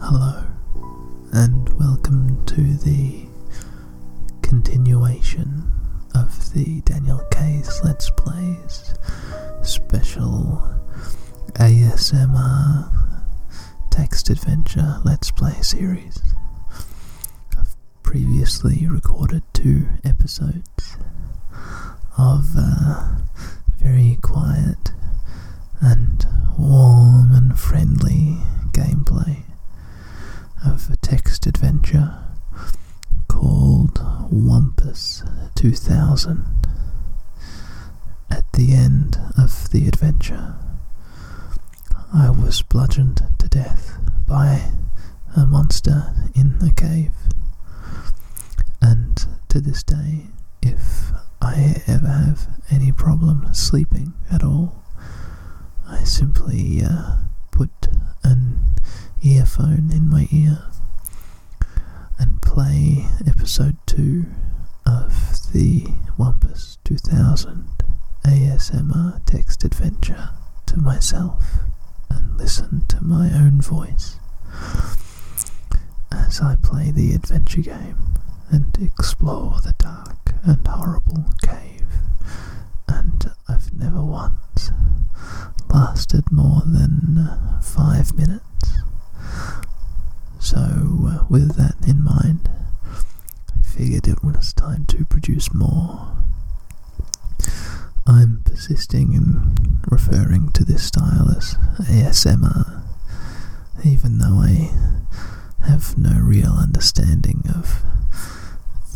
Hello, and welcome to the continuation of the Daniel Case Let's Plays special ASMR text adventure Let's Play series. I've previously recorded two episodes of uh, very quiet and warm and friendly gameplay of a text adventure called Wumpus 2000. At the end of the adventure, I was bludgeoned to death by a monster in a cave. And to this day, if I ever have any problem sleeping at all, I simply uh, put an earphone in my ear and play episode 2 of the Wumpus 2000 ASMR text adventure to myself and listen to my own voice as I play the adventure game and explore the dark and horrible cave. And I've never once lasted more than five minutes. So, uh, with that in mind, I figured it was time to produce more. I'm persisting in referring to this style as ASMR, even though I have no real understanding of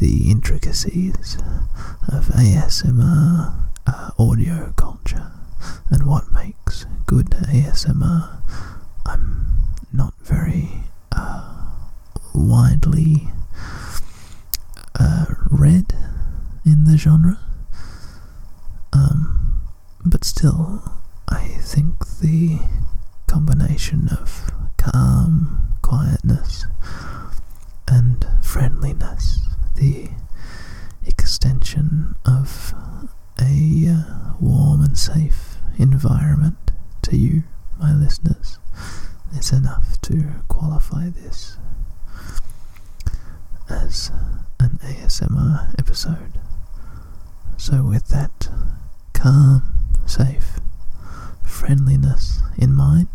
the intricacies of ASMR uh, audio culture and what makes good ASMR. I'm not very uh, widely uh, read in the genre. Um, but still, I think the combination of calm, quietness, and friendliness, the extension of a uh, warm and safe environment to you, my listeners, is enough to qualify this as an ASMR episode. So, with that calm, safe friendliness in mind,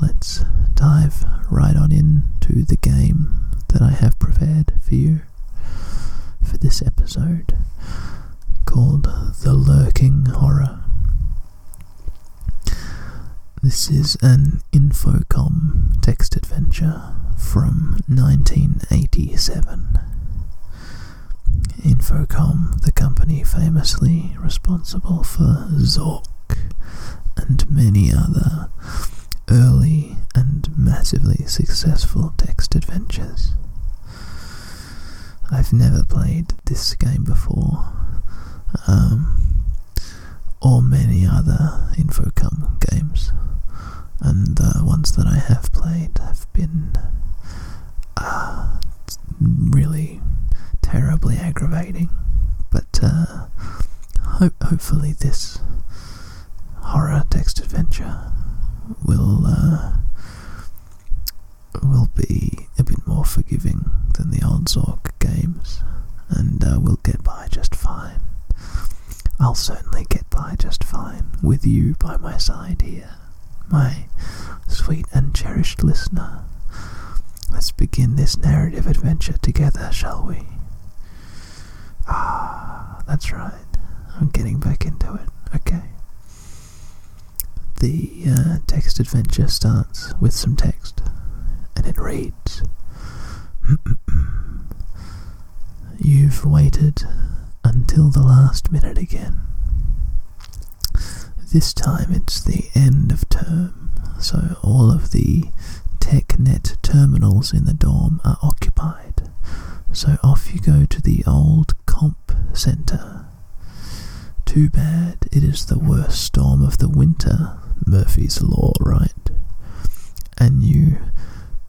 let's dive right on into the game that I have prepared for you for this episode called The Lurking Horror. This is an Infocom text adventure from 1987. Infocom, the company famously responsible for Zork and many other early and massively successful text adventures. I've never played this game before, um, or many other Infocom games, and the ones that I have played have been uh, really terribly aggravating. But uh, ho- hopefully, this horror text adventure will uh, will be a bit more forgiving than the old Zork games, and uh, we'll get by just fine. I'll certainly get by just fine with you by my side here, my sweet and cherished listener. Let's begin this narrative adventure together, shall we? Ah, that's right. I'm getting back into it. Okay. The uh, text adventure starts with some text, and it reads You've waited until the last minute again. This time it's the end of term, so all of the TechNet terminals in the dorm are occupied. So off you go to the old comp center. Too bad it is the worst storm of the winter, Murphy's Law, right? And you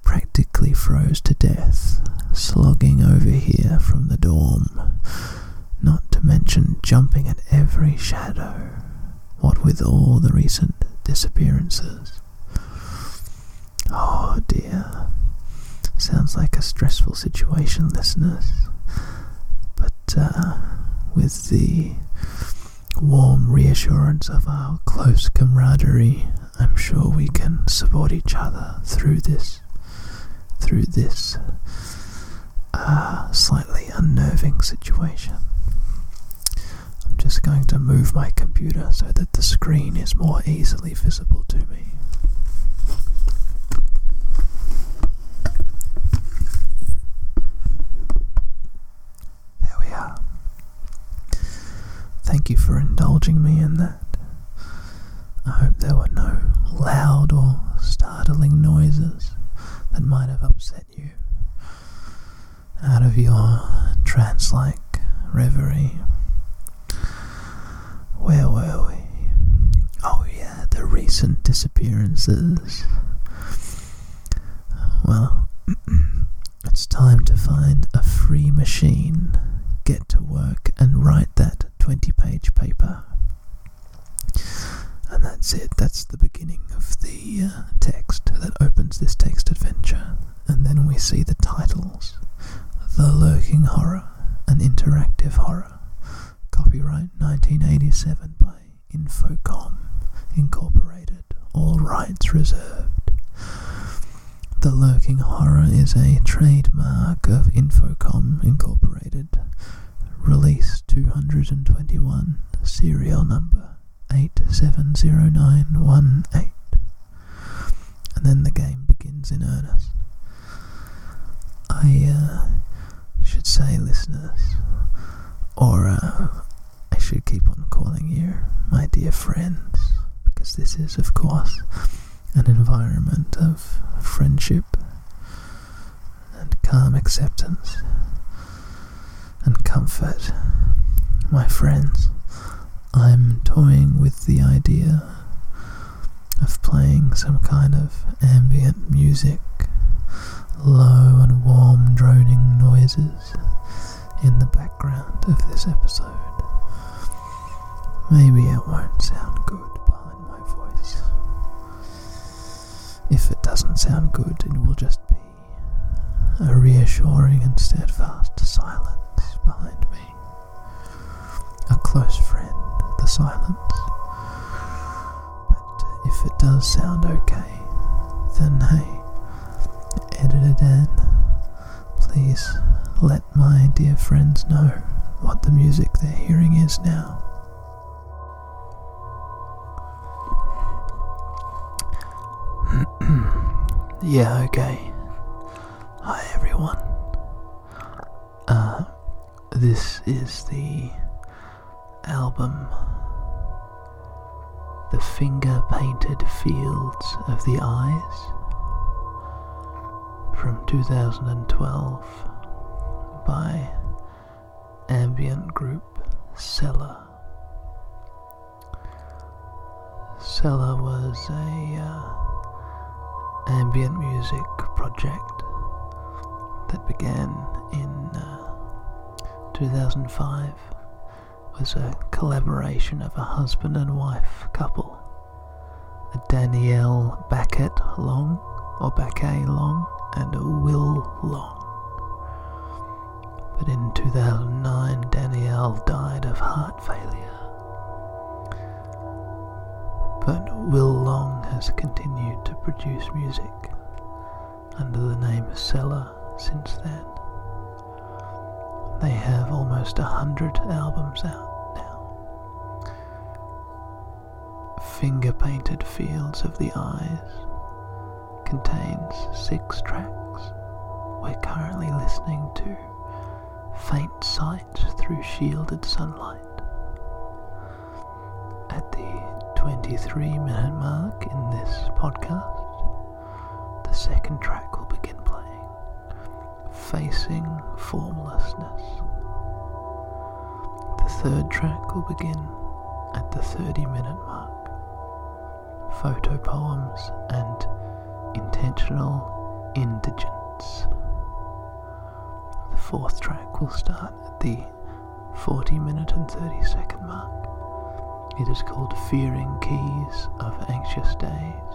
practically froze to death, slogging over here from the dorm, not to mention jumping at every shadow. What with all the recent disappearances. Oh dear. Sounds like a stressful situation, listeners. But uh, with the warm reassurance of our close camaraderie, I'm sure we can support each other through this, through this uh, slightly unnerving situation. I'm just going to move my computer so that the screen is more easily visible to me. There we are. Thank you for indulging me in that. I hope there were no loud or startling noises that might have upset you out of your trance like reverie. Where were we? Oh, yeah, the recent disappearances. Well, it's time to find a free machine, get to work, and write that 20 page paper. And that's it, that's the beginning of the uh, text that opens this text adventure. And then we see the titles The Lurking Horror, an interactive horror. Copyright 1987 by Infocom Incorporated. All rights reserved. The Lurking Horror is a trademark of Infocom Incorporated. Release 221, serial number 870918. And then the game begins in earnest. I uh, should say, listeners, or uh, I should keep on calling you my dear friends, because this is, of course, an environment of friendship and calm acceptance comfort. My friends, I'm toying with the idea of playing some kind of ambient music, low and warm droning noises in the background of this episode. Maybe it won't sound good behind my voice. If it doesn't sound good, it will just be a reassuring and steadfast silence behind me. A close friend, the silence. But if it does sound okay, then hey, Editor Dan, please let my dear friends know what the music they're hearing is now. yeah, okay. Hi everyone. This is the album The Finger Painted Fields of the Eyes from 2012 by ambient group Celer. Celer was a uh, ambient music project that began in uh, 2005 was a collaboration of a husband and wife couple, Danielle Backett Long or Baquet Long and Will Long. But in 2009, Danielle died of heart failure. But Will Long has continued to produce music under the name Celer since then. They have almost a hundred albums out now. Finger Painted Fields of the Eyes contains six tracks. We're currently listening to Faint Sight Through Shielded Sunlight. At the 23 minute mark in this podcast, the second track Facing Formlessness. The third track will begin at the 30 minute mark. Photo poems and intentional indigence. The fourth track will start at the 40 minute and 30 second mark. It is called Fearing Keys of Anxious Days.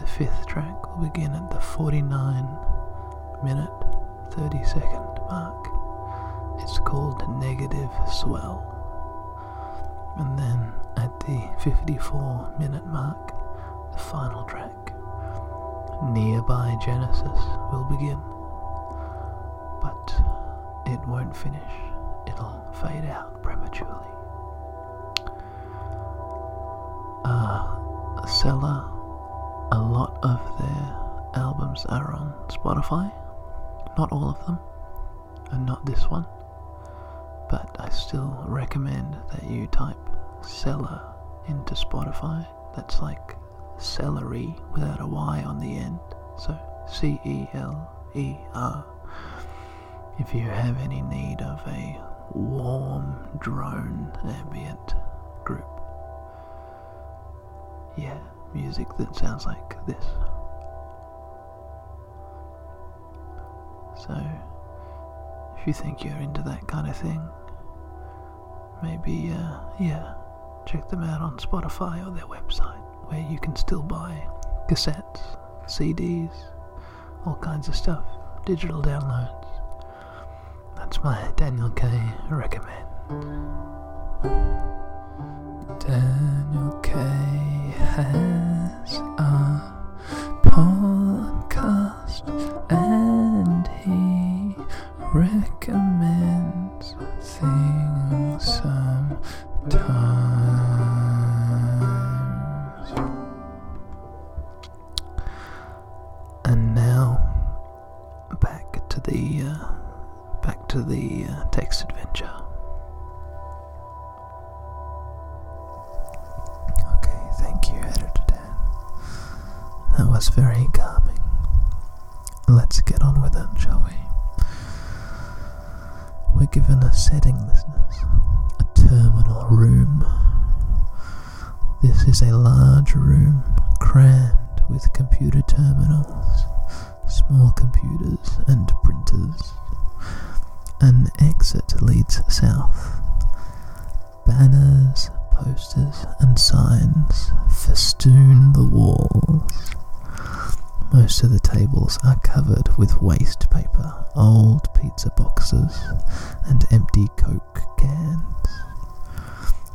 The fifth track will begin at the 49 minute 30 second mark. It's called Negative Swell. And then at the 54 minute mark, the final track, Nearby Genesis, will begin. But it won't finish, it'll fade out prematurely. Uh, Celer, a lot of their albums are on Spotify. Not all of them, and not this one. But I still recommend that you type Celer into Spotify. That's like celery without a Y on the end. So C E L E R. If you have any need of a warm drone ambient group. Yeah, music that sounds like this. So, if you think you're into that kind of thing, maybe, uh, yeah, check them out on Spotify or their website, where you can still buy cassettes, CDs, all kinds of stuff, digital downloads. That's my Daniel K. recommend. Daniel K. has a podcast exit leads south. Banners, posters, and signs festoon the walls. Most of the tables are covered with waste paper, old pizza boxes, and empty Coke cans.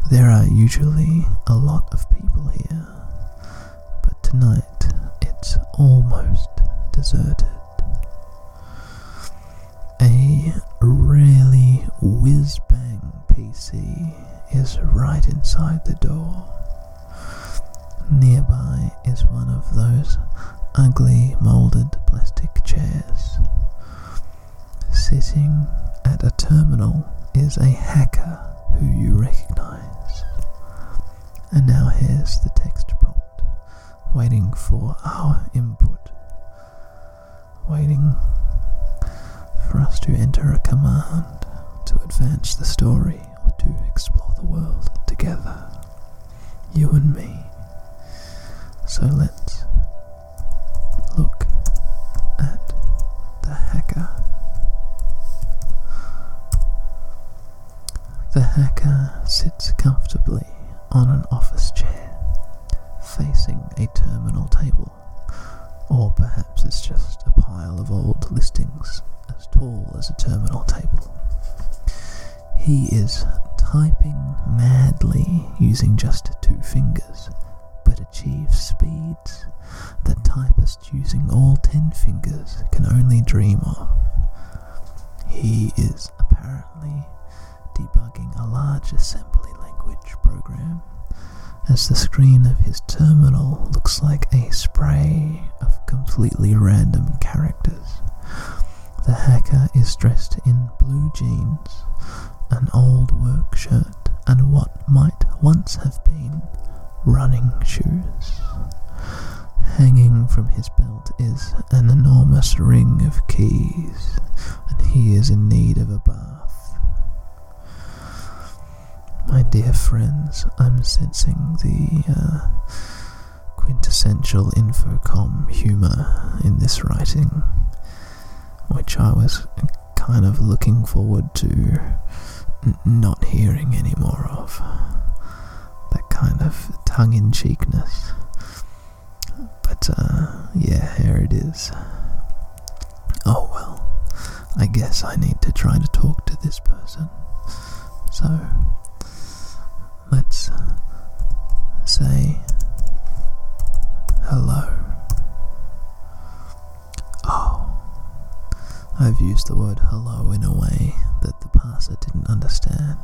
There are usually a lot of people here, but tonight it's almost deserted. A really whiz bang PC is right inside the door. Nearby is one of those ugly moulded plastic chairs. Sitting at a terminal is a hacker who you recognize. And now here's the text prompt, waiting for our input, waiting for us to enter a command to advance the story or to explore the world together, you and me. So let's look at the hacker. The hacker sits comfortably on an office chair, facing a terminal table, or perhaps it's just a pile of old listings as tall as a terminal table. He is typing madly using just two fingers, but achieves speeds that typists using all ten fingers can only dream of. He is apparently debugging a large assembly language program as the screen of his terminal looks like a spray of completely random characters. The hacker is dressed in blue jeans, an old work shirt, and what might once have been running shoes. Hanging from his belt is an enormous ring of keys, and he is in need of a bath. My dear friends, I'm sensing the uh, quintessential Infocom humour in this writing, which I was kind of looking forward to n- not hearing any more of. That kind of tongue-in-cheekness. But uh, yeah, here it is. Oh well, I guess I need to try to talk to this person. So let's say hello. Oh, I've used the word hello in a way that the parser didn't understand.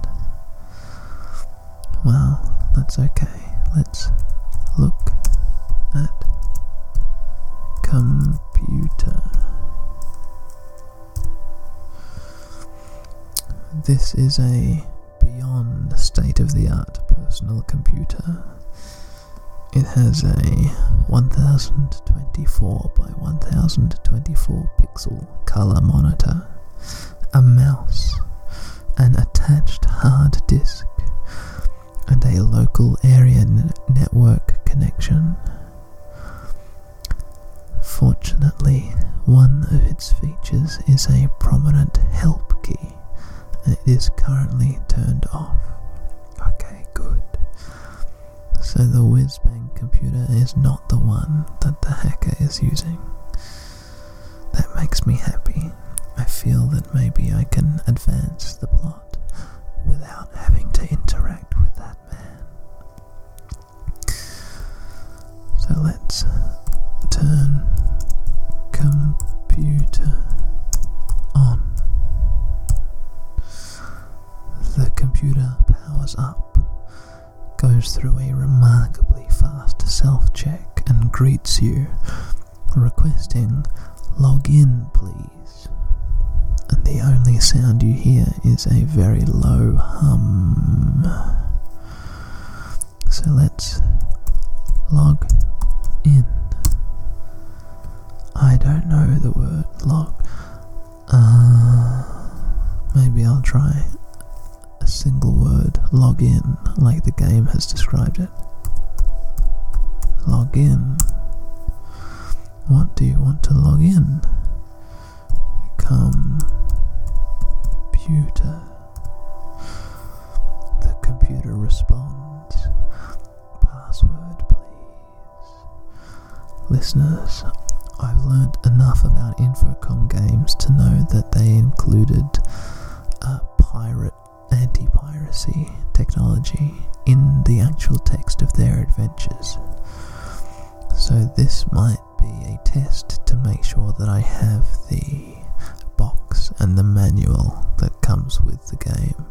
Well, that's okay. Let's look at computer. This is a beyond state of the art personal computer. It has a 1024 by 1024 pixel color monitor, a mouse, an attached hard disk, and a local area network connection. Fortunately, one of its features is a prominent help key, and it is currently turned off. Okay, good. So the whiz-bang computer is not the one that the hacker is using. That makes me happy. I feel that maybe I can advance the plot without having to interact with that man. So let's turn computer on. The computer powers up, goes through a remarkably fast self check, and greets you, requesting log in, please. And the only sound you hear is a very low hum. So let's log in. I don't know the word log. Uh, maybe I'll try a single word login like the game has described it. Log in. What do you want to log in? Computer. The computer responds. Password, please. Listeners, I've learnt enough about Infocom games to know that they included a pirate anti piracy technology in the actual text of their adventures. So, this might be a test to make sure that I have the box and the manual that comes with the game.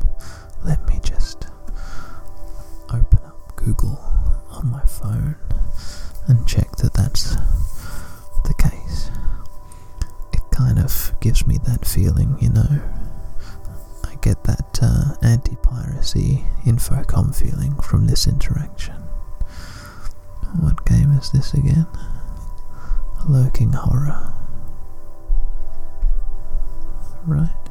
Let me just open up Google on my phone and check that that's the case. It kind of gives me that feeling, you know. Get that uh, anti piracy infocom feeling from this interaction. What game is this again? Lurking Horror. Right.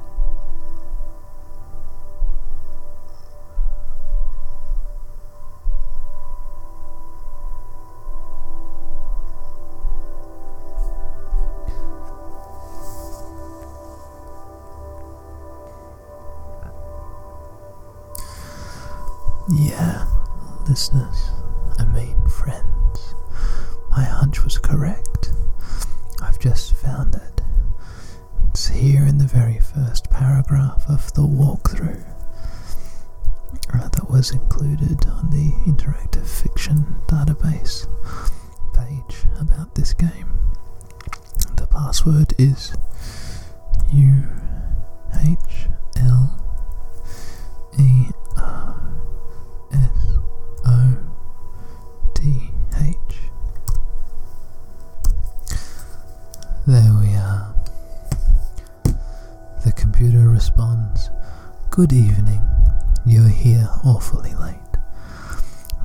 Yeah, listeners, I mean friends, my hunch was correct. I've just found it. It's here in the very first paragraph of the walkthrough uh, that was included on the interactive fiction database page about this game. The password is U H L E R S O T H. There we are. The computer responds, Good evening. You're here awfully late.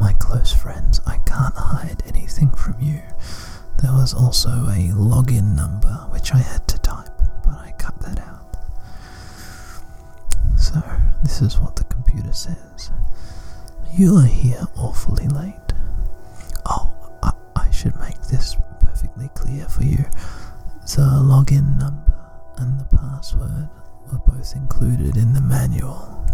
My close friends, I can't hide anything from you. There was also a login number which I had to type, but I cut that out. So, this is what the computer says. You are here awfully late. Oh, I, I should make this perfectly clear for you. The login number and the password were both included in the manual.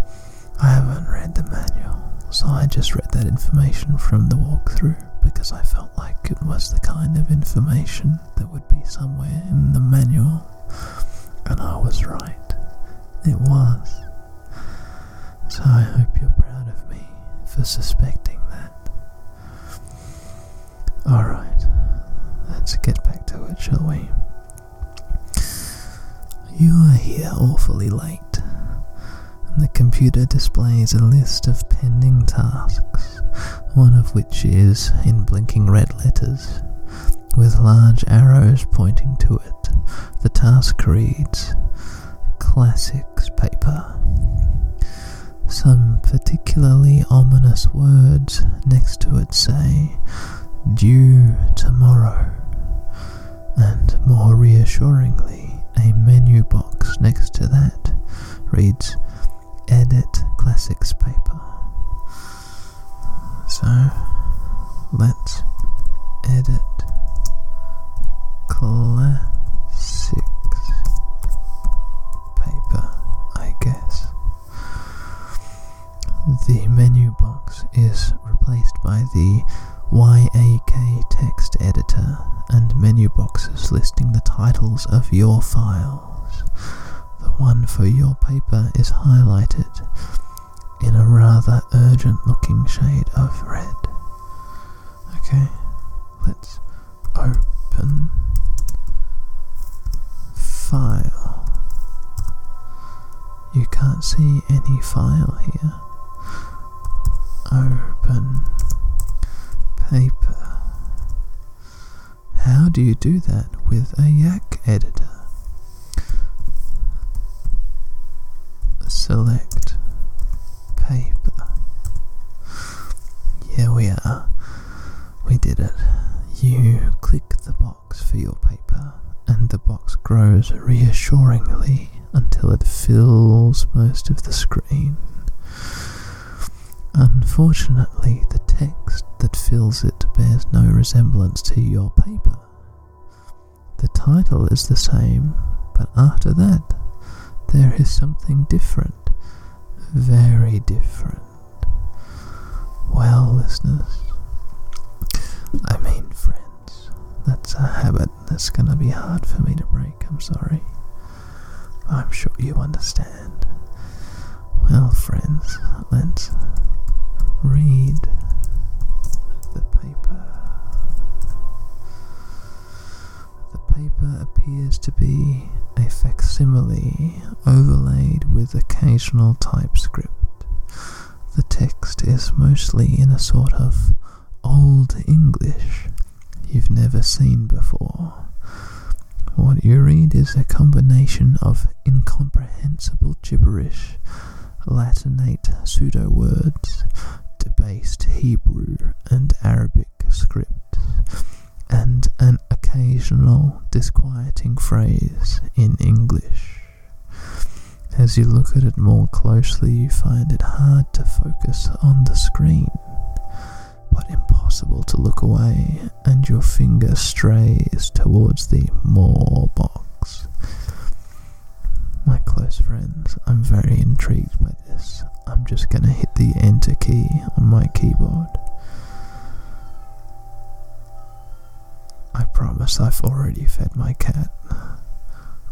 I haven't read the manual, so So I just read that information from the walkthrough because I felt like it was the kind of information that would be somewhere in the manual. And I was right. It was. So I hope you're proud of me for suspecting that. Alright, let's get back to it, shall we? You are here awfully late, and the computer displays a list of pending tasks, one of which is in blinking red letters, with large arrows pointing to it. The task reads Classics paper. Some particularly ominous words next to it say, due tomorrow, and more reassuringly, a menu box next to that reads Edit Classics paper. So let's edit Classics The menu box is replaced by the YAK text editor and menu boxes listing the titles of your files. The one for your paper is highlighted in a rather urgent looking shade of red. Okay, let's open file. You can't see any file here. Open paper. How do you do that with a Yak editor? Select paper. Here we are. We did it. You click the box for your paper, and the box grows reassuringly until it fills most of the screen. Unfortunately, the text that fills it bears no resemblance to your paper. The title is the same, but after that, there is something different. Very different. Well, listeners, I mean, friends, that's a habit that's gonna be hard for me to break, I'm sorry. I'm sure you understand. Well, friends, let's read the paper. The paper appears to be a facsimile overlaid with occasional typescript. The text is mostly in a sort of Old English you've never seen before. What you read is a combination of incomprehensible gibberish, Latinate pseudo words, debased Hebrew and Arabic script, and an occasional disquieting phrase in English. As you look at it more closely, you find it hard to focus on the screen, but impossible to look away, and your finger strays towards the More box. My close friends, I'm very intrigued by this. I'm just gonna hit the Enter key on my keyboard. I promise I've already fed my cat.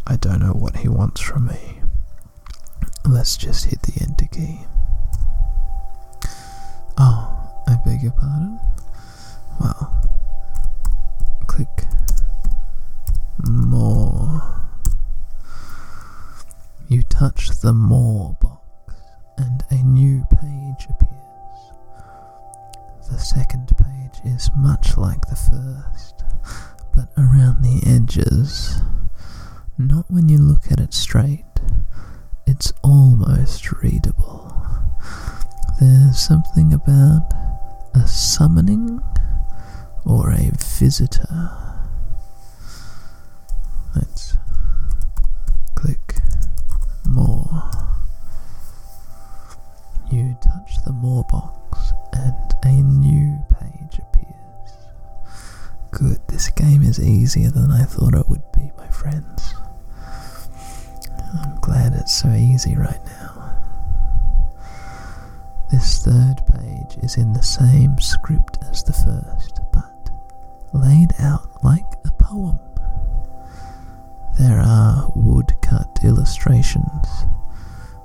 I don't know what he wants from me. Let's just hit the Enter key. Oh, I beg your pardon? Well, click more. You touch the more box and a new page appears. The second page is much like the first, but around the edges. Not when you look at it straight, it's almost readable. There's something about a summoning or a visitor. Let's click more. You touch the more box and a new page appears. Good, this game is easier than I thought it would be, my friends. I'm glad it's so easy right now. This third page is in the same script as the first, but laid out like a poem. There are woodcut illustrations,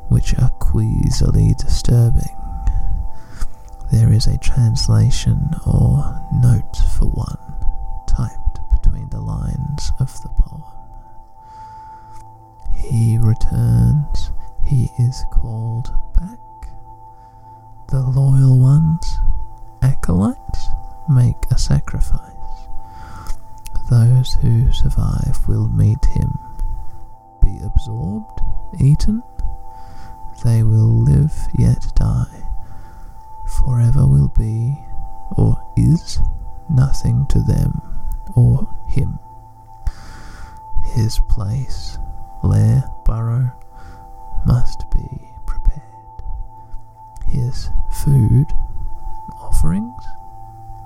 which are queasily disturbing. There is a translation or note for one typed between the lines of the poem. He returns, he is called back. The loyal ones, acolytes, make a sacrifice. Those who survive will meet him, be absorbed, eaten. They will live yet die. Forever will be, or is, nothing to them or him. His place, lair, burrow, must be prepared. His food, offerings,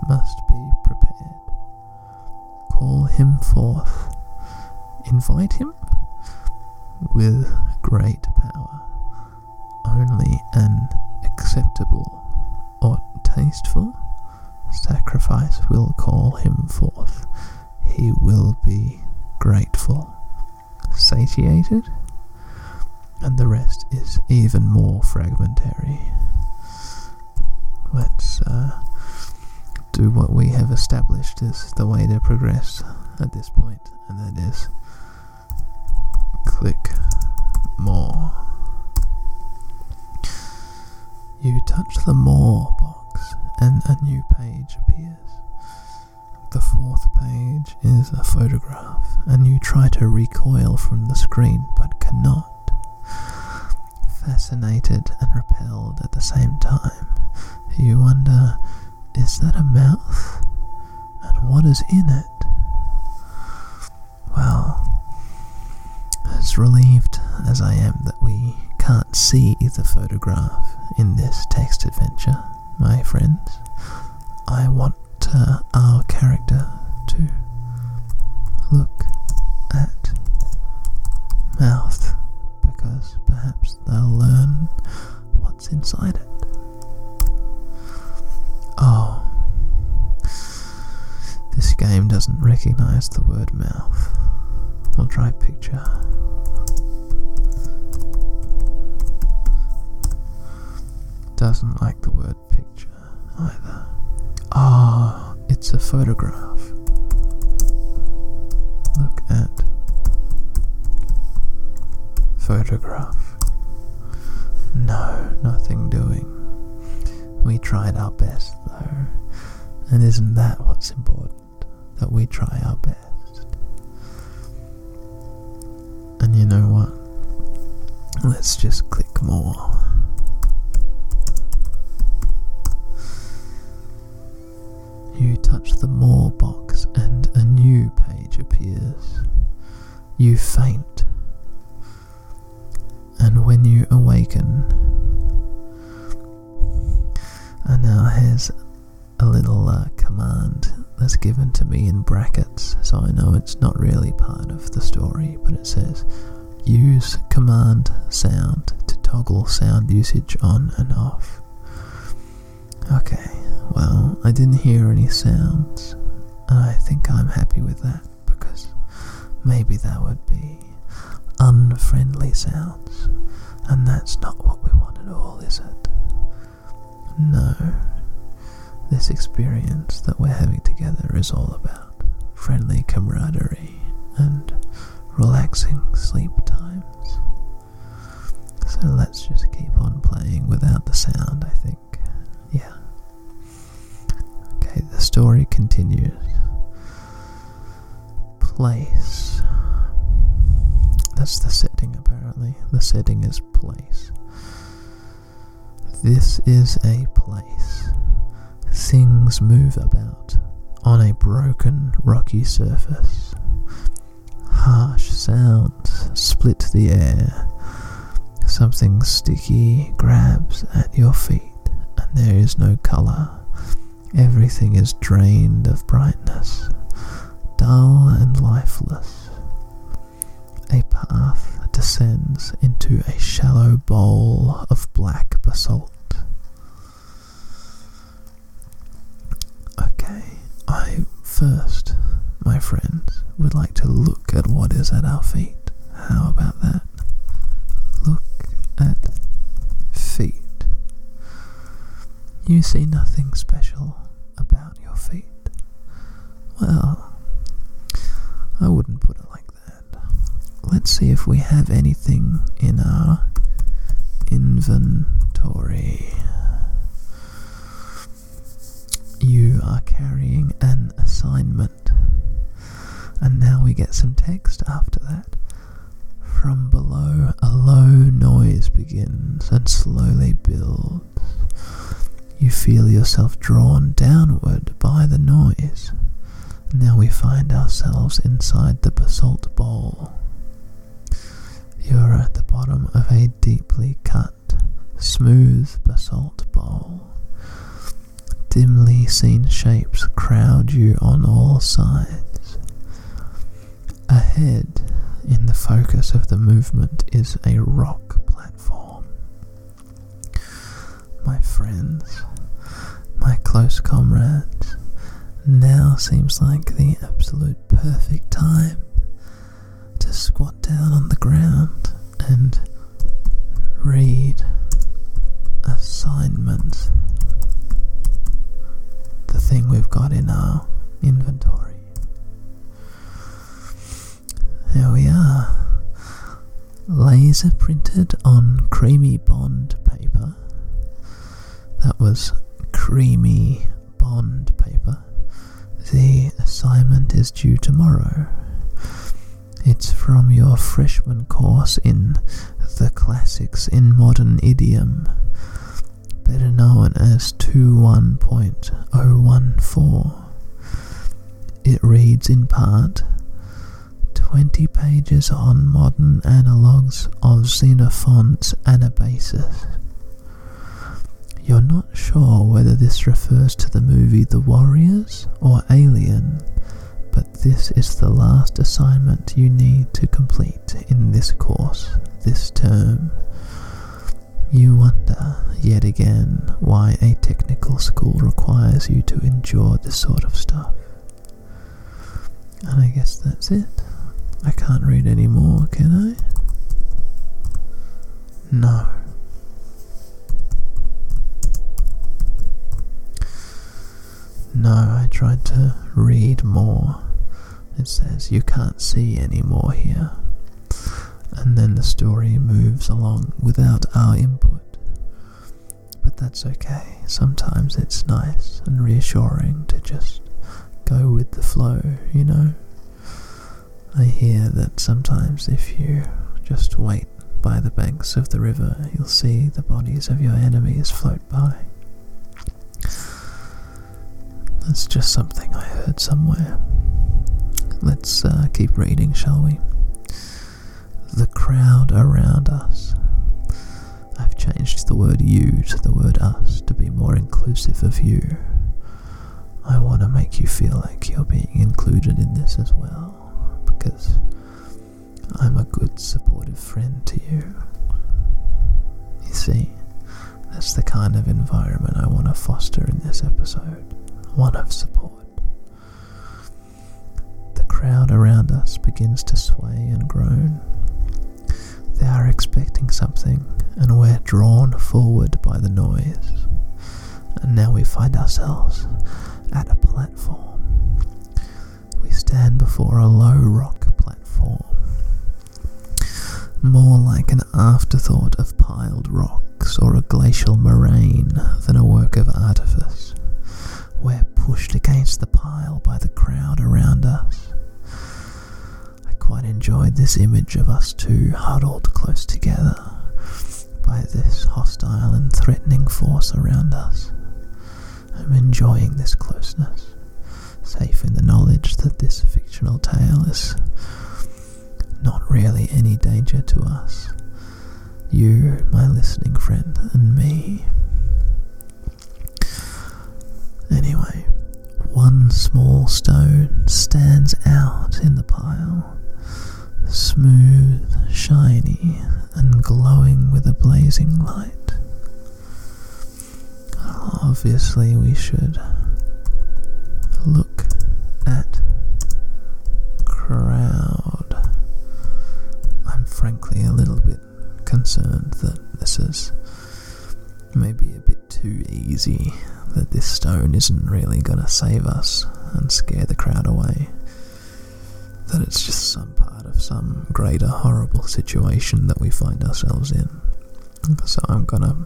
must be prepared. Call him forth, invite him with great power. Only an acceptable or tasteful sacrifice will call him forth. He will be grateful, satiated, and the rest is even more fragmentary. Let's uh, do what we have established is the way to progress at this point, and that is click more. You touch the more box, and a new page appears. The fourth page is a photograph, and you try to recoil from the screen but cannot. Fascinated and repelled at the same time, you wonder is that a mouth? And what is in it? Well, as relieved as I am that we can't see the photograph in this text adventure, my friends, I want uh, our character to look at mouth because perhaps they'll learn what's inside it. Oh, this game doesn't recognize the word mouth. We'll try picture. Doesn't like the word picture either. Ah, it's a photograph. Look at photograph. No, nothing doing. We tried our best though, and isn't that what's important? That we try our best. And you know what? Let's just click more. You touch the more box and a new page appears. You faint. And when you awaken, and now here's a little uh, command that's given to me in brackets, so I know it's not really part of the story, but it says use command sound to toggle sound usage on and off. Okay, well, I didn't hear any sounds, and I think I'm happy with that because maybe that would be unfriendly sounds, and that's not what we want at all, is it? No. This experience that we're having together is all about friendly camaraderie and relaxing sleep times. So let's just keep on playing without the sound, I think. The story continues. Place. That's the setting, apparently. The setting is place. This is a place. Things move about on a broken, rocky surface. Harsh sounds split the air. Something sticky grabs at your feet, and there is no colour. Everything is drained of brightness, dull and lifeless. A path descends into a shallow bowl of black basalt. Okay, I first, my friends, would like to look at what is at our feet. How about that? Look at You see nothing special about your feet. Well, I wouldn't put it like that. Let's see if we have anything in our inventory. You are carrying an assignment. And now we get some text after that. From below, a low noise begins and slowly builds. You feel yourself drawn downward by the noise. Now we find ourselves inside the basalt bowl. You're at the bottom of a deeply cut, smooth basalt bowl. Dimly seen shapes crowd you on all sides. Ahead, in the focus of the movement, is a rock platform. My friends, my close comrades, now seems like the absolute perfect time to squat down on the ground and read assignment. The thing we've got in our inventory. Here we are. Laser printed on creamy bond paper. That was creamy bond paper. The assignment is due tomorrow. It's from your freshman course in the classics in modern idiom, better known as 21.014. It reads in part 20 pages on modern analogues of Xenophon's Anabasis. You're not sure whether this refers to the movie The Warriors or Alien, but this is the last assignment you need to complete in this course this term. You wonder, yet again, why a technical school requires you to endure this sort of stuff. And I guess that's it. I can't read any more, can I? No. No, I tried to read more. It says you can't see any more here. And then the story moves along without our input. But that's okay. Sometimes it's nice and reassuring to just go with the flow, you know? I hear that sometimes if you just wait by the banks of the river, you'll see the bodies of your enemies float by. That's just something I heard somewhere. Let's uh, keep reading, shall we? The crowd around us. I've changed the word you to the word us to be more inclusive of you. I want to make you feel like you're being included in this as well, because I'm a good, supportive friend to you. You see, that's the kind of environment I want to foster in this episode one of support. The crowd around us begins to sway and groan. They are expecting something, and we're drawn forward by the noise. And now we find ourselves at a platform. We stand before a low rock platform, more like an afterthought of piled rocks or a glacial moraine than a work of artifice. We're pushed against the pile by the crowd around us. I quite enjoyed this image of us two huddled close together by this hostile and threatening force around us. I'm enjoying this closeness, safe in the knowledge that this fictional tale is not really any danger to us. You, my listening friend, and me. Anyway, one small stone stands out in the pile, smooth, shiny, and glowing with a blazing light. Obviously, we should look at crowd. I'm frankly a little bit concerned that this is maybe a bit too easy that this stone isn't really gonna save us and scare the crowd away. That it's just some part of some greater horrible situation that we find ourselves in. So I'm gonna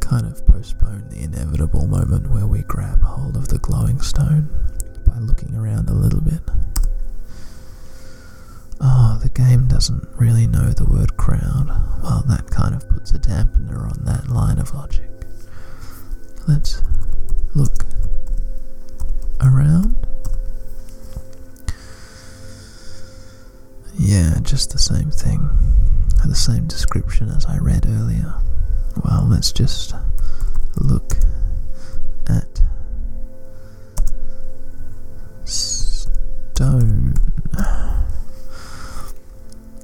kind of postpone the inevitable moment where we grab hold of the glowing stone by looking around a little bit. Oh, the game doesn't really know the word crowd. Well, that kind of puts a dampener on that line of logic. Let's look around. Yeah, just the same thing. The same description as I read earlier. Well, let's just look at stone.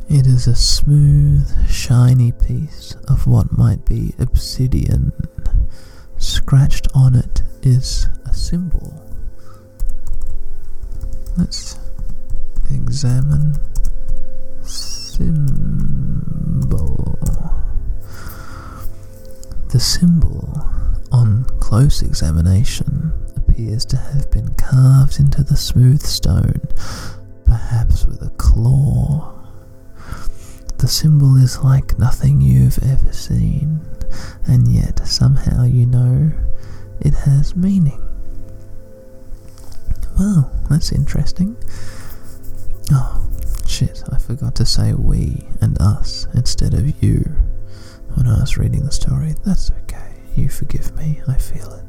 It is a smooth, shiny piece of what might be obsidian. Scratched on it is a symbol. Let's examine symbol. The symbol, on close examination, appears to have been carved into the smooth stone, perhaps with a claw. The symbol is like nothing you've ever seen, and yet somehow you know it has meaning. Well, that's interesting. Oh, shit, I forgot to say we and us instead of you when I was reading the story. That's okay. You forgive me. I feel it.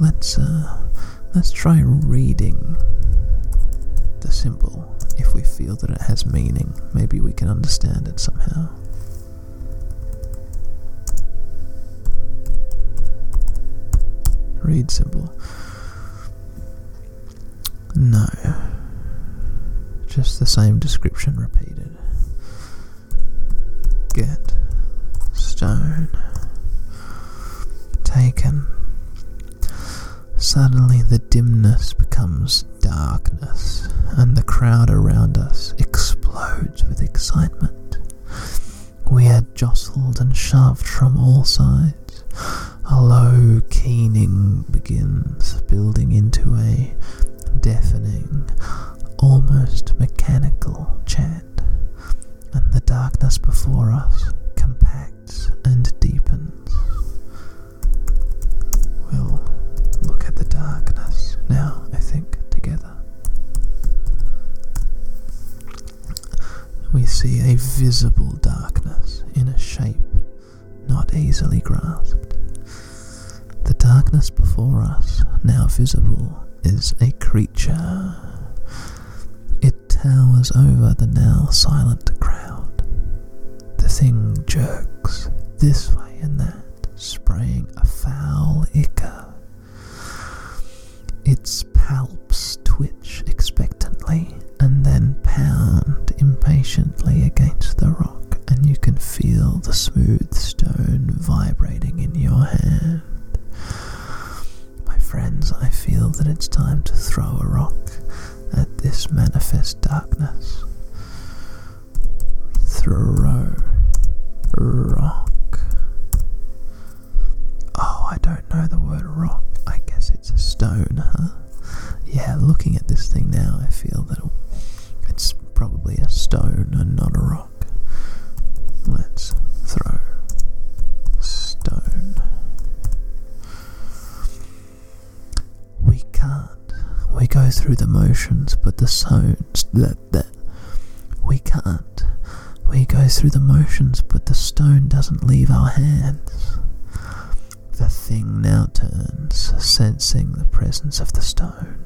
Let's uh let's try reading the symbol if we feel that it has meaning. Maybe we can understand it somehow. Read symbol. No. Just the same description repeated. Get stone taken. Suddenly, the dimness becomes darkness, and the crowd around us explodes with excitement. We are jostled and shoved from all sides. A low keening begins, building into a deafening, almost mechanical chant, and the darkness before us compacts and deepens. We'll look at the darkness now, I think, together. We see a visible darkness in a shape not easily grasped. The darkness before us, now visible, is a creature. It towers over the now silent crowd. The thing jerks this way and that, spraying a foul ichor. Its palps twitch expectantly and then pound impatiently against the rock, and you can feel the smooth stone vibrating in your hand. My friends, I feel that it's time to throw a rock at this manifest darkness. Throw rock. Oh, I don't know the word rock. I guess it's a stone, huh? Yeah, looking at this thing now, I feel that it's probably a stone and not a rock. Through the motions, but the sounds that that we can't. We go through the motions, but the stone doesn't leave our hands. The thing now turns, sensing the presence of the stone.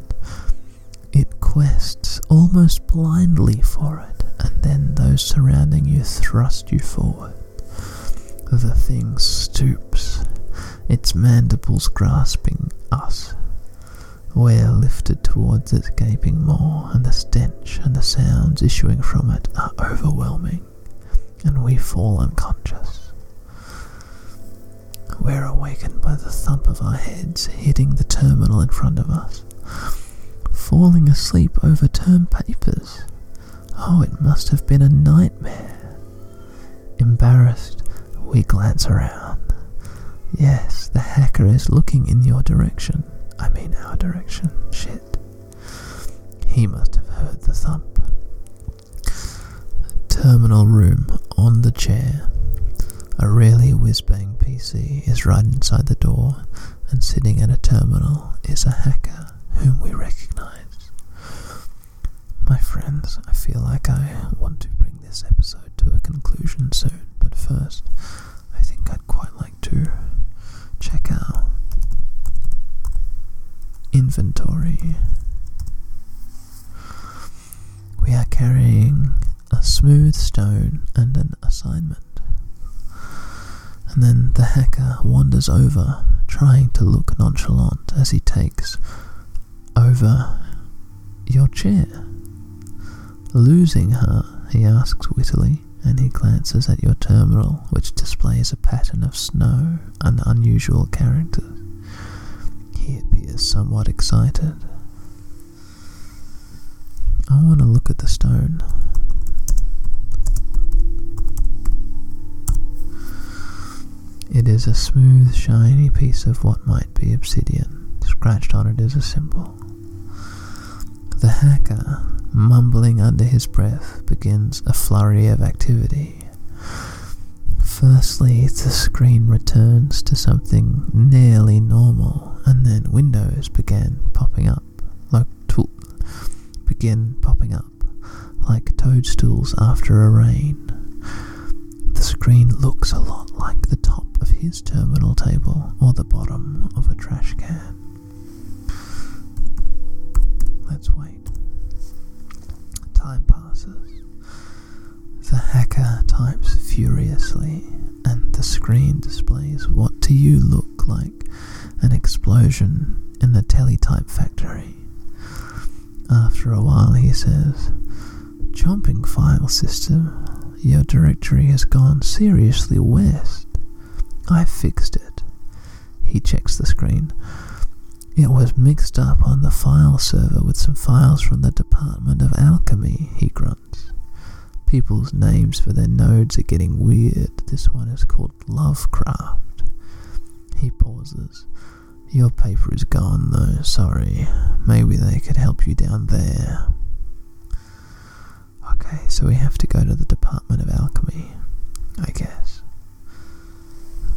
It quests almost blindly for it, and then those surrounding you thrust you forward. The thing stoops, its mandibles grasping us. We're lifted towards its gaping maw, and the stench and the sounds issuing from it are overwhelming, and we fall unconscious. We're awakened by the thump of our heads hitting the terminal in front of us. Falling asleep over term papers. Oh, it must have been a nightmare. Embarrassed, We glance around. Yes, the hacker is looking in your direction. I mean our direction. Shit. He must have heard the thump. Terminal room on the chair. A really whiz-bang PC is right inside the door, and sitting at a terminal is a hacker whom we recognize. My friends, I feel like I want to bring this episode to a conclusion soon, but first, I think I'd quite like to check out inventory. We are carrying a smooth stone and an assignment. And then the hacker wanders over, trying to look nonchalant as he takes over your chair. Losing her, he asks wittily, and he glances at your terminal, which displays a pattern of snow and unusual characters. He appears somewhat excited. I want to look at the stone. It is a smooth, shiny piece of what might be obsidian. Scratched on it is a symbol. The hacker, mumbling under his breath, begins a flurry of activity. Firstly, the screen returns to something nearly normal, and then windows began popping up like tool begin popping up like toadstools after a rain. The screen looks a lot like the top of his terminal table or the bottom of a trash can. Let's wait. Time passes. The hacker types furiously, and the screen displays what to you look like an explosion in the teletype factory. After a while, he says, Jumping file system, your directory has gone seriously west. I fixed it. He checks the screen. It was mixed up on the file server with some files from the Department of Alchemy, he grunts. People's names for their nodes are getting weird. This one is called Lovecraft. He pauses. Your paper is gone, though, sorry. Maybe they could help you down there. Okay, so we have to go to the Department of Alchemy, I guess.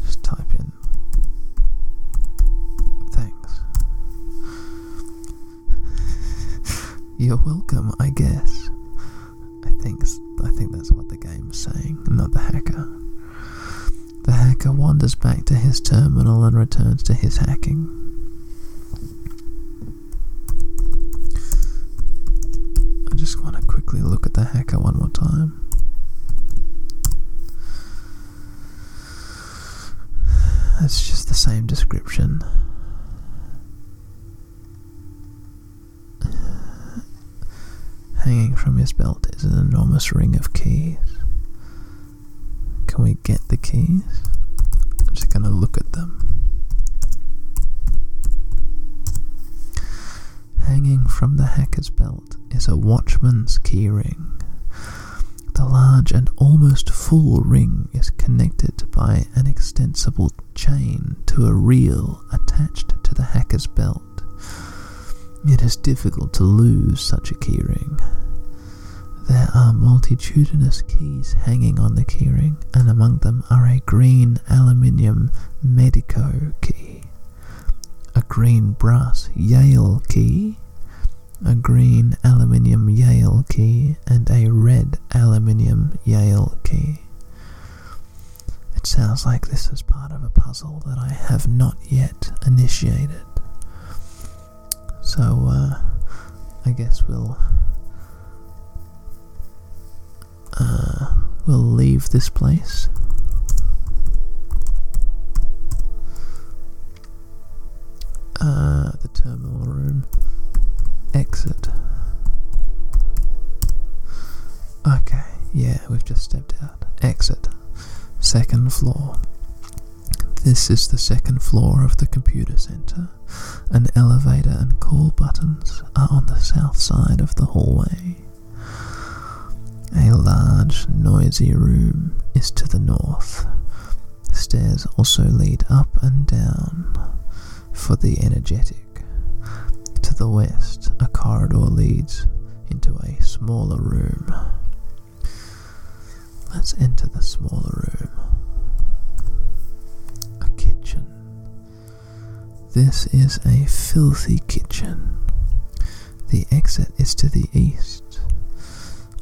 Just type in. Thanks. You're welcome, I guess. I think I think that's what the game's saying, not the hacker. The hacker wanders back to his terminal and returns to his hacking. I just want to quickly look at the hacker one more time. It's just the same description. Hanging from his belt is an enormous ring of keys. Can we get the keys? I'm just going to look at them. Hanging from the hacker's belt is a watchman's keyring. The large and almost full ring is connected by an extensible chain to a reel attached to the hacker's belt. It is difficult to lose such a keyring. There are multitudinous keys hanging on the keyring, and among them are a green aluminium Medeco key, a green brass Yale key, a green aluminium Yale key, and a red aluminium Yale key. It sounds like this is part of a puzzle that I have not yet initiated. So, uh, I guess we'll. Uh, we'll leave this place. Uh, the terminal room. Exit. Okay, yeah, we've just stepped out. Exit. Second floor. This is the second floor of the computer center. An elevator and call buttons are on the south side of the hallway. A large, noisy room is to the north. Stairs also lead up and down for the energetic. To the west, a corridor leads into a smaller room. Let's enter the smaller room. A kitchen. This is a filthy kitchen. The exit is to the east.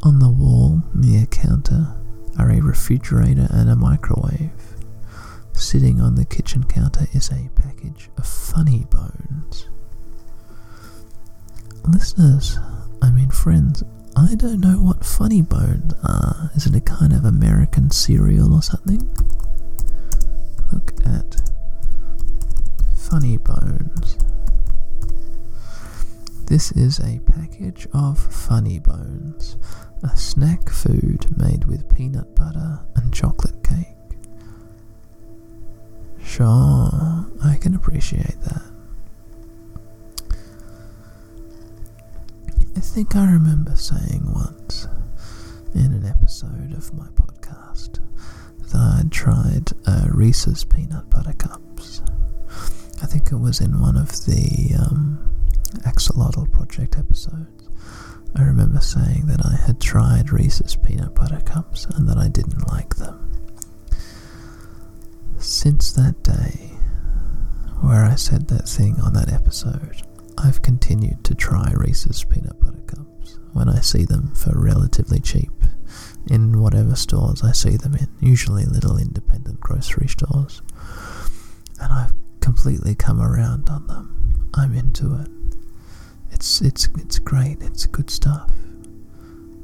On the wall near counter are a refrigerator and a microwave. Sitting on the kitchen counter is a package of funny bones. Listeners, I mean friends, I don't know what funny bones are. Is it a kind of American cereal or something? Look at funny bones. This is a package of funny bones, a snack food made with peanut butter and chocolate cake. Sure, I can appreciate that. I think I remember saying once in an episode of my podcast that I'd tried uh, Reese's peanut butter cups. I think it was in one of the um, Axolotl Project episodes. I remember saying that I had tried Reese's peanut butter cups and that I didn't like them. Since that day, where I said that thing on that episode, I've continued to try Reese's peanut butter cups when I see them for relatively cheap in whatever stores I see them in, usually little independent grocery stores. And I've completely come around on them. I'm into it. It's it's it's great. It's good stuff.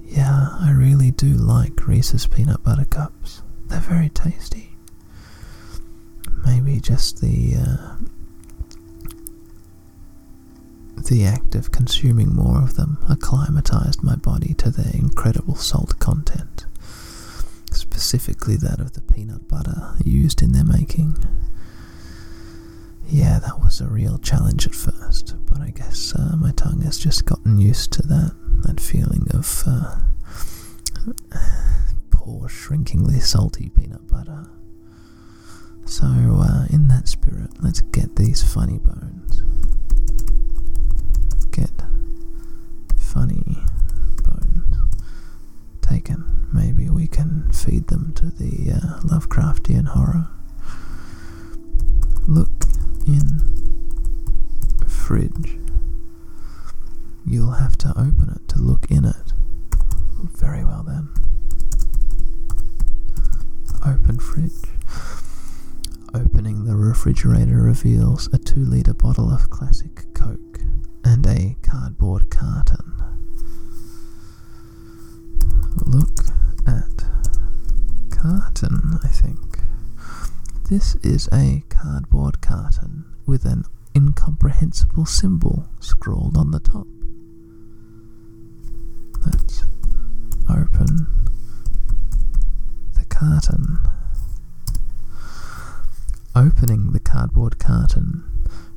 Yeah, I really do like Reese's peanut butter cups. They're very tasty maybe just the uh, the act of consuming more of them acclimatized my body to their incredible salt content, specifically that of the peanut butter used in their making. Yeah, that was a real challenge at first, but I guess uh, my tongue has just gotten used to that that feeling of uh, poor, shrinkingly salty peanut butter. So, uh, in that spirit, let's get these funny bones. Get funny bones taken. Maybe we can feed them to the uh, Lovecraftian horror. Look in fridge. You'll have to open it to look in it. Very well then. Open fridge. Opening the refrigerator reveals a two litre bottle of classic Coke and a cardboard carton. Look at carton, I think. This is a cardboard carton with an incomprehensible symbol scrawled on the top. Let's open the carton. Opening the cardboard carton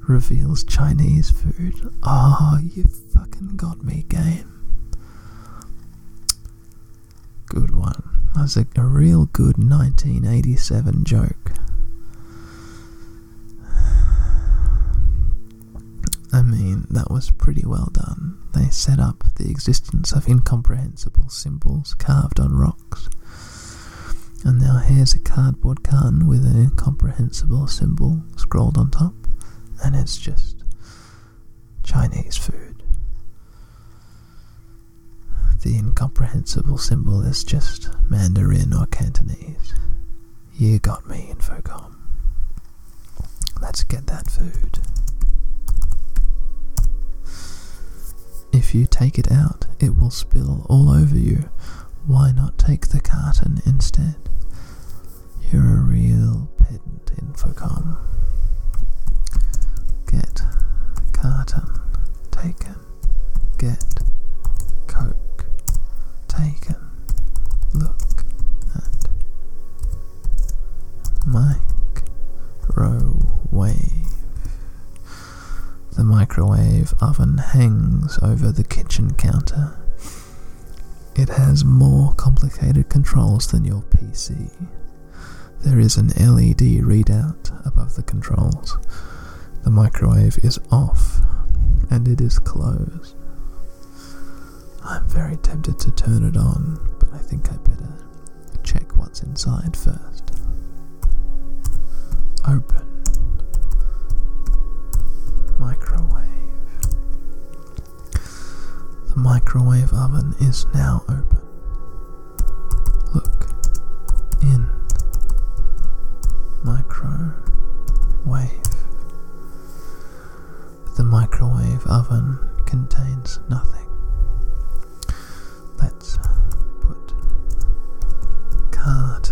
reveals Chinese food. Oh, you fucking got me, game. Good one. That's a, a real good 1987 joke. I mean, that was pretty well done. They set up the existence of incomprehensible symbols carved on rocks and now here's a cardboard carton with an incomprehensible symbol scrawled on top, and it's just Chinese food. The incomprehensible symbol is just Mandarin or Cantonese. You got me, Infocom. Let's get that food. If you take it out, it will spill all over you. Why not take the carton instead? You're a real pedant, Infocom. Get carton taken. Get complicated controls than your PC. There is an LED readout above the controls. The microwave is off and it is closed. I'm very tempted to turn it on, but I think I better check what's inside first. Open. Microwave. The microwave oven is now open. In microwave. The microwave oven contains nothing. Let's put carton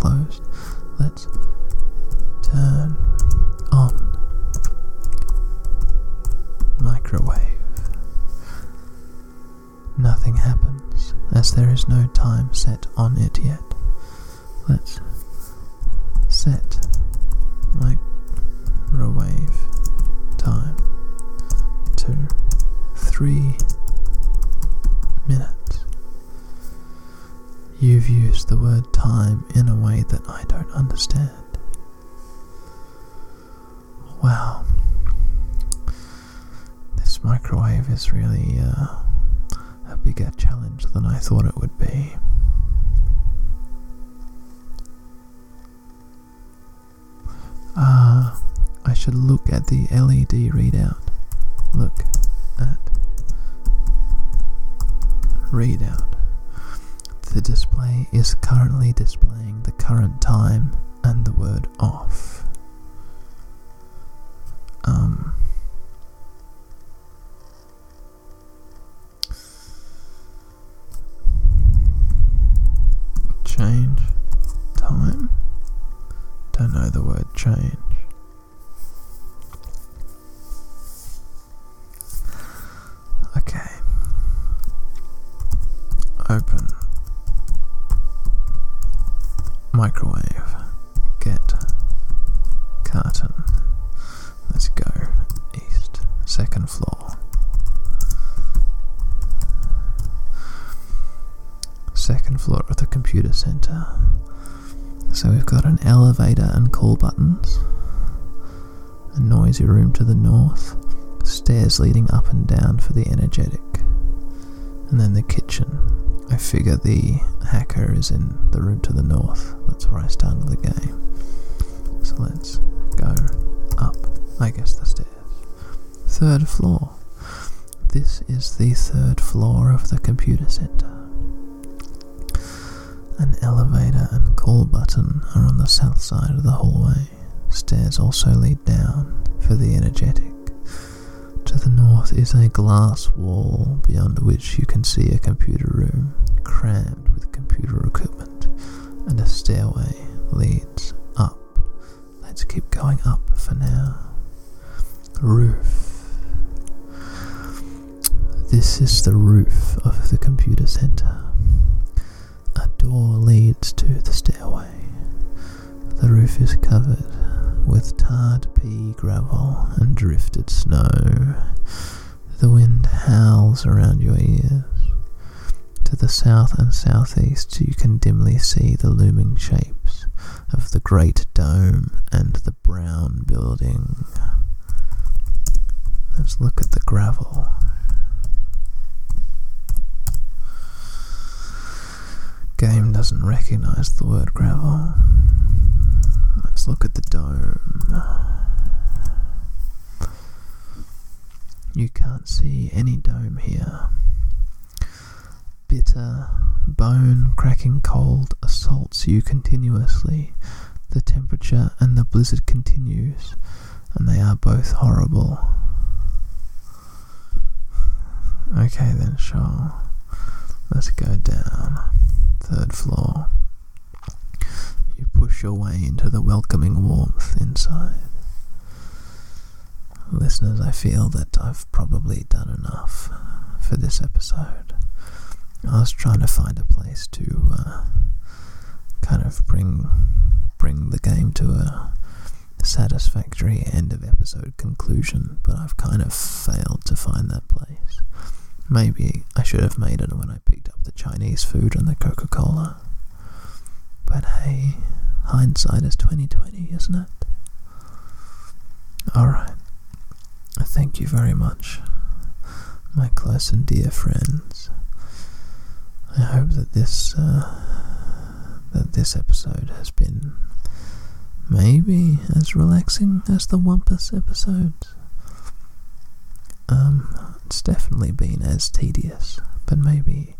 closed. Let's turn on microwave. Nothing happens as there is no time set on it yet. Let's set microwave time to three minutes. You've used the word time in a way that I don't understand. Wow. This microwave is really uh, a bigger challenge than I thought it would be. Uh, I should look at the LED readout. Look at readout. The display is currently displaying the current time and the word off. Um, Room to the north. Stairs leading up and down for the energetic. And then the kitchen. I figure the hacker is in the room to the north. That's where I started the game. So let's go up, I guess, the stairs. Third floor. This is the third floor of the computer center. An elevator and call button are on the south side of the hallway. Stairs also lead down for the energetic. To the north is a glass wall beyond which you can see a computer room crammed with computer equipment, and a stairway leads up. Let's keep going up for now. Roof. This is the roof of the computer center. A door leads to the stairway. The roof is covered with tarred pea gravel and drifted snow. The wind howls around your ears. To the south and southeast, you can dimly see the looming shapes of the great dome and the brown building. Let's look at the gravel. Game doesn't recognize the word gravel. Let's look at the dome. You can't see any dome here. Bitter, bone cracking cold assaults you continuously. The temperature and the blizzard continues, and they are both horrible. Okay, then, sure. Let's go down. Third floor. You push your way into the welcoming warmth inside. Listeners, I feel that I've probably done enough for this episode. I was trying to find a place to uh, kind of bring bring the game to a satisfactory end of episode conclusion, but I've kind of failed to find that place. Maybe I should have made it when I picked up the Chinese food and the Coca-Cola. But hey, hindsight is 2020, isn't it? Alright. Thank you very much, my close and dear friends. I hope that this uh, that this episode has been maybe as relaxing as the Wumpus episodes. Um, it's definitely been as tedious, but maybe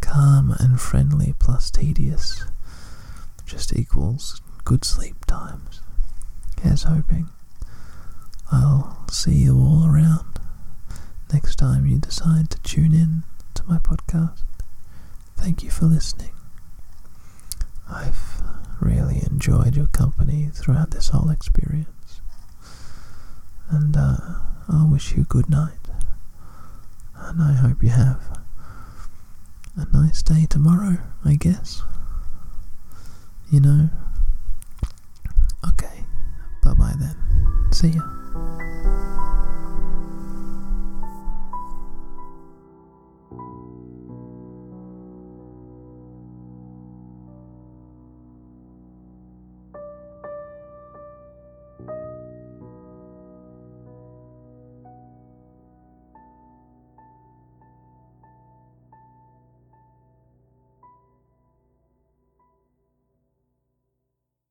calm and friendly plus tedious just equals good sleep times. Here's hoping. I'll see you all around next time you decide to tune in to my podcast. Thank you for listening. I've really enjoyed your company throughout this whole experience. And uh, I'll wish you good night. And I hope you have a nice day tomorrow, I guess you know? Okay, bye bye then. See ya.